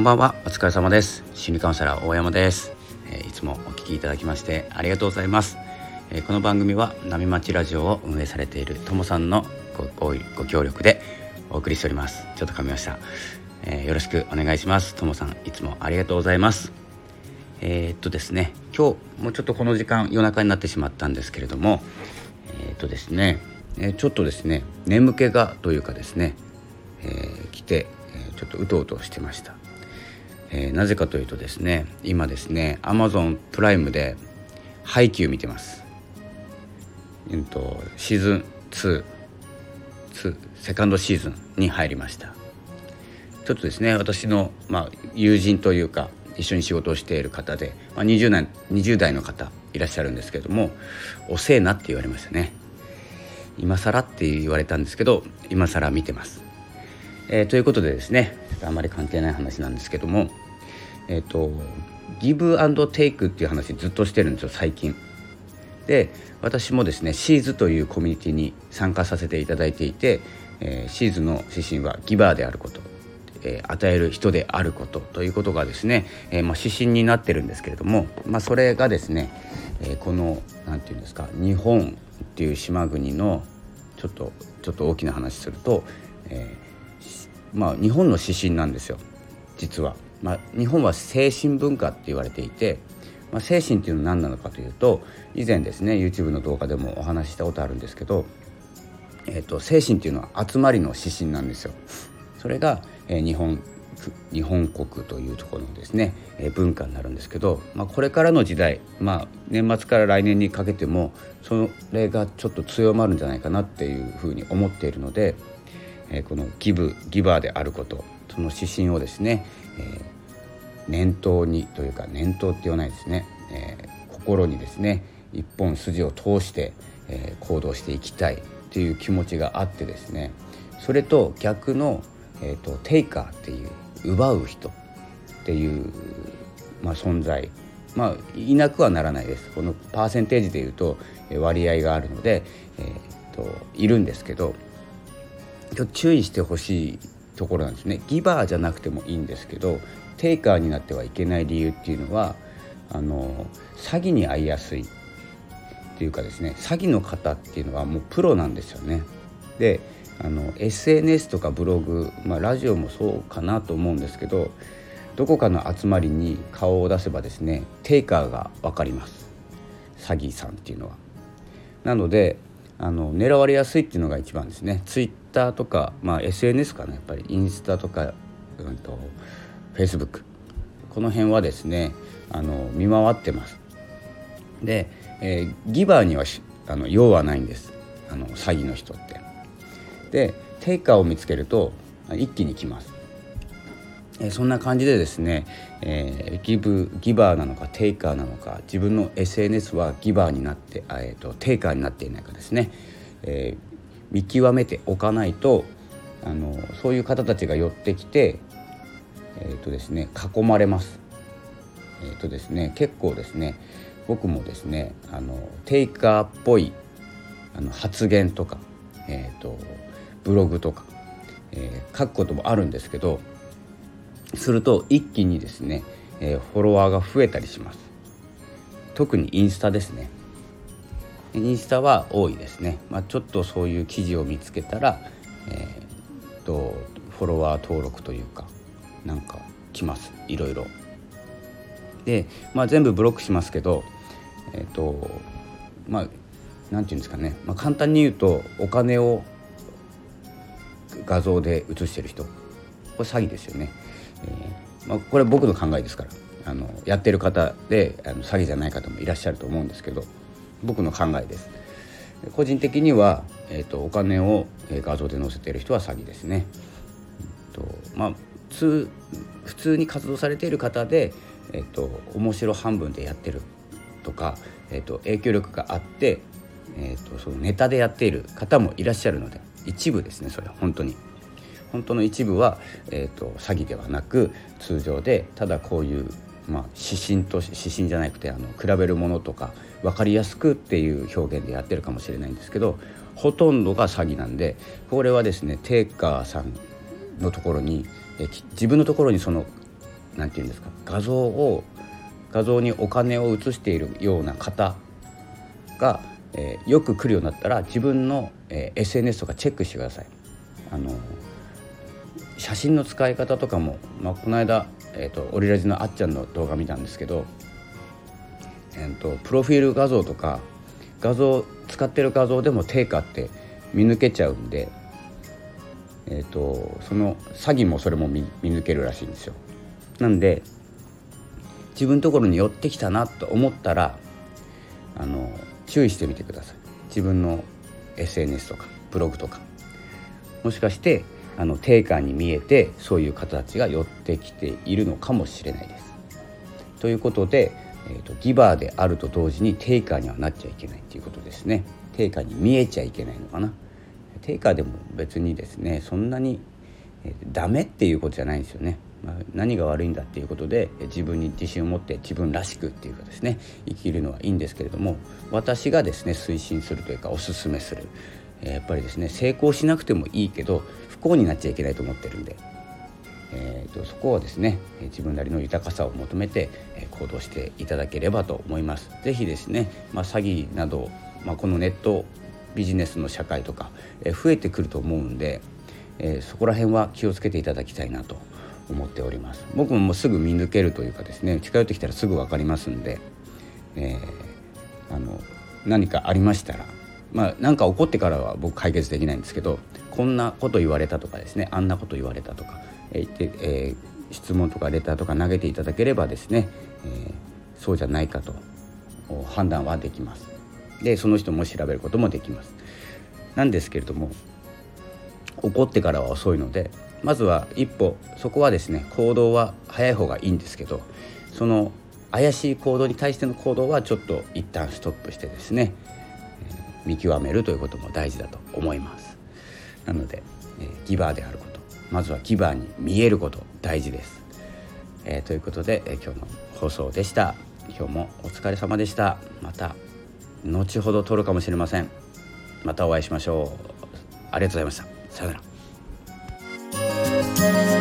こんばんは。お疲れ様です。心理カウンセラー大山です、えー、いつもお聞きいただきましてありがとうございます、えー、この番組は波町ラジオを運営されているともさんのごご協力でお送りしております。ちょっと噛みました、えー、よろしくお願いします。ともさんいつもありがとうございます。えー、っとですね今日もうちょっとこの時間夜中になってしまったんですけれどもえー、っとですね、えちょっとですね眠気がというかですね、えー、来て、えちょっとうとうとしてました、えなぜかというとですね今ですね Amazon プライムでハイキュー見てます、えー、とシーズン2セカンドシーズンに入りました。ちょっとですね私の、まあ、友人というか一緒に仕事をしている方で、まあ、20, 代20代の方いらっしゃるんですけども「遅えな」って言われましたね。今更って言われたんですけど今更見てます、えー、ということでですねあまり関係ない話なんですけどもえっ、ー、とギブアンドテイクっていう話ずっとしてるんですよ最近。で私もですねシーズというコミュニティに参加させていただいていて、えー、シーズの指針はギバーであることえー、与える人であることということがですね、えー、まあ、指針になってるんですけれども、まあ、それがですね、えー、この何て言うんですか日本っていう島国のちょっとちょっと大きな話すると、えまあ、日本の指針なんですよ実は。まあ、日本は精神文化って言われていて、まあ、精神っていうのは何なのかというと以前ですね YouTube の動画でもお話ししたことあるんですけど、えーと精神っていうのは集まりの指針なんですよ。それが、え日本日本国というところのですね、え文化になるんですけど、まあ、これからの時代、まあ、年末から来年にかけてもそれがちょっと強まるんじゃないかなっていうふうに思っているので、えこのギブギバーであることその指針をですね、え念頭にというか念頭って言わないですね、え心にですね一本筋を通して、え行動していきたいっていう気持ちがあってですねそれと逆のえーと、テイカーっていう奪う人っていう、まあ、存在まあいなくはならないです。このパーセンテージでいうと割合があるので、えーと、いるんですけど注意してほしいところなんですねギバーじゃなくてもいいんですけどテイカーになってはいけない理由っていうのはあの詐欺に遭いやすいっていうかですね詐欺の方っていうのはもうプロなんですよね。であの SNS とかブログ、まあ、ラジオもそうかなと思うんですけどどこかの集まりに顔を出せばですねテイカーが分かります詐欺さんっていうのは。なのであの狙われやすいっていうのが一番ですねツイッターとか、まあ、SNS かなやっぱりインスタとか、うんと、フェイスブックこの辺はですねあの見回ってます。で、えー、ギバーにはあの用はないんですあの詐欺の人って。でテイカーを見つけると一気に来ます。えそんな感じでですね、えー、ギブギバーなのかテイカーなのか自分の SNS はギバーになって、えーと、テイカーになっていないかですね、えー、見極めておかないとあのそういう方たちが寄ってきて、えーとですね、囲まれます。えーとですね、結構ですね僕もですねあのテイカーっぽいあの発言とか、えーとブログとか、えー、書くこともあるんですけどすると一気にですね、えー、フォロワーが増えたりします特にインスタですねインスタは多いですね、まあ、ちょっとそういう記事を見つけたら、えー、とフォロワー登録というかなんか来ます。いろいろ。で、まあ、全部ブロックしますけどえっ、ー、とまあなんていうんですかね、まあ、簡単に言うとお金を画像で写してる人。これ詐欺ですよね、えー、まあ、これ僕の考えですから。あのやってる方であの詐欺じゃない方もいらっしゃると思うんですけど。僕の考えです。個人的には、えーと、お金を画像で載せている人は詐欺ですね、えーとまあ、普通に活動されている方で、えーと、面白半分でやってるとか、えーと、影響力があって、えー、とそのネタでやっている方もいらっしゃるので一部ですねそれは。本当に。本当の一部は、えーと、詐欺ではなく通常でただこういう、まあ、指針と指針じゃなくてあの比べるものとか分かりやすくっていう表現でやってるかもしれないんですけどほとんどが詐欺なんでこれはですねテイカーさんのところにえ自分のところにその何て言うんですか画像を画像にお金を移しているような方が、えー、よく来るようになったら自分の、えー、SNS とかチェックしてください。あの写真の使い方とかも、まあ、この間、えーと、オリラジのあっちゃんの動画見たんですけど、えーと、プロフィール画像とか画像使ってる画像でも定価って見抜けちゃうんで、えーと、その詐欺もそれも見見抜けるらしいんですよ。なんで自分のところに寄ってきたなと思ったらあの注意してみてください自分の SNS とかブログとかもしかしてあの定価に見えてそういう方たちが寄ってきているのかもしれないです。ということで、えーと、ギバーであると同時に定価にはなっちゃいけないということですね。定価に見えちゃいけないのかな。定価でも別にですねそんなに、えー、ダメっていうことじゃないんですよね。まあ、何が悪いんだっていうことで自分に自信を持って自分らしくっていうかですね生きるのはいいんですけれども私がですね推進するというかおすすめするやっぱりですね成功しなくてもいいけど幸になっちゃいけないと思ってるんで、えーと、そこはですね自分なりの豊かさを求めて行動していただければと思います。ぜひですね、まあ、詐欺など、まあ、このネットビジネスの社会とかえ増えてくると思うんで、えー、そこら辺は気をつけていただきたいなと思っております僕ももうすぐ見抜けるというかですね近寄ってきたらすぐ分かりますんで、えー、あの何かありましたらまあ何か起こってからは僕解決できないんですけどこんなこと言われたとかですねあんなこと言われたとか、えーえー、質問とかレターとか投げていただければですね、えー、そうじゃないかと判断はできます。でその人も調べることもできます。なんですけれども怒ってからは遅いのでまずは一歩そこはですね行動は早い方がいいんですけどその怪しい行動に対しての行動はちょっと一旦ストップしてですね見極めるということも大事だと思います。なので、えー、ギバーであることまずはギバーに見えること大事です、えー、ということで、えー、今日の放送でした。今日もお疲れ様でした。また後ほど撮るかもしれません。またお会いしましょう。ありがとうございました。さようなら。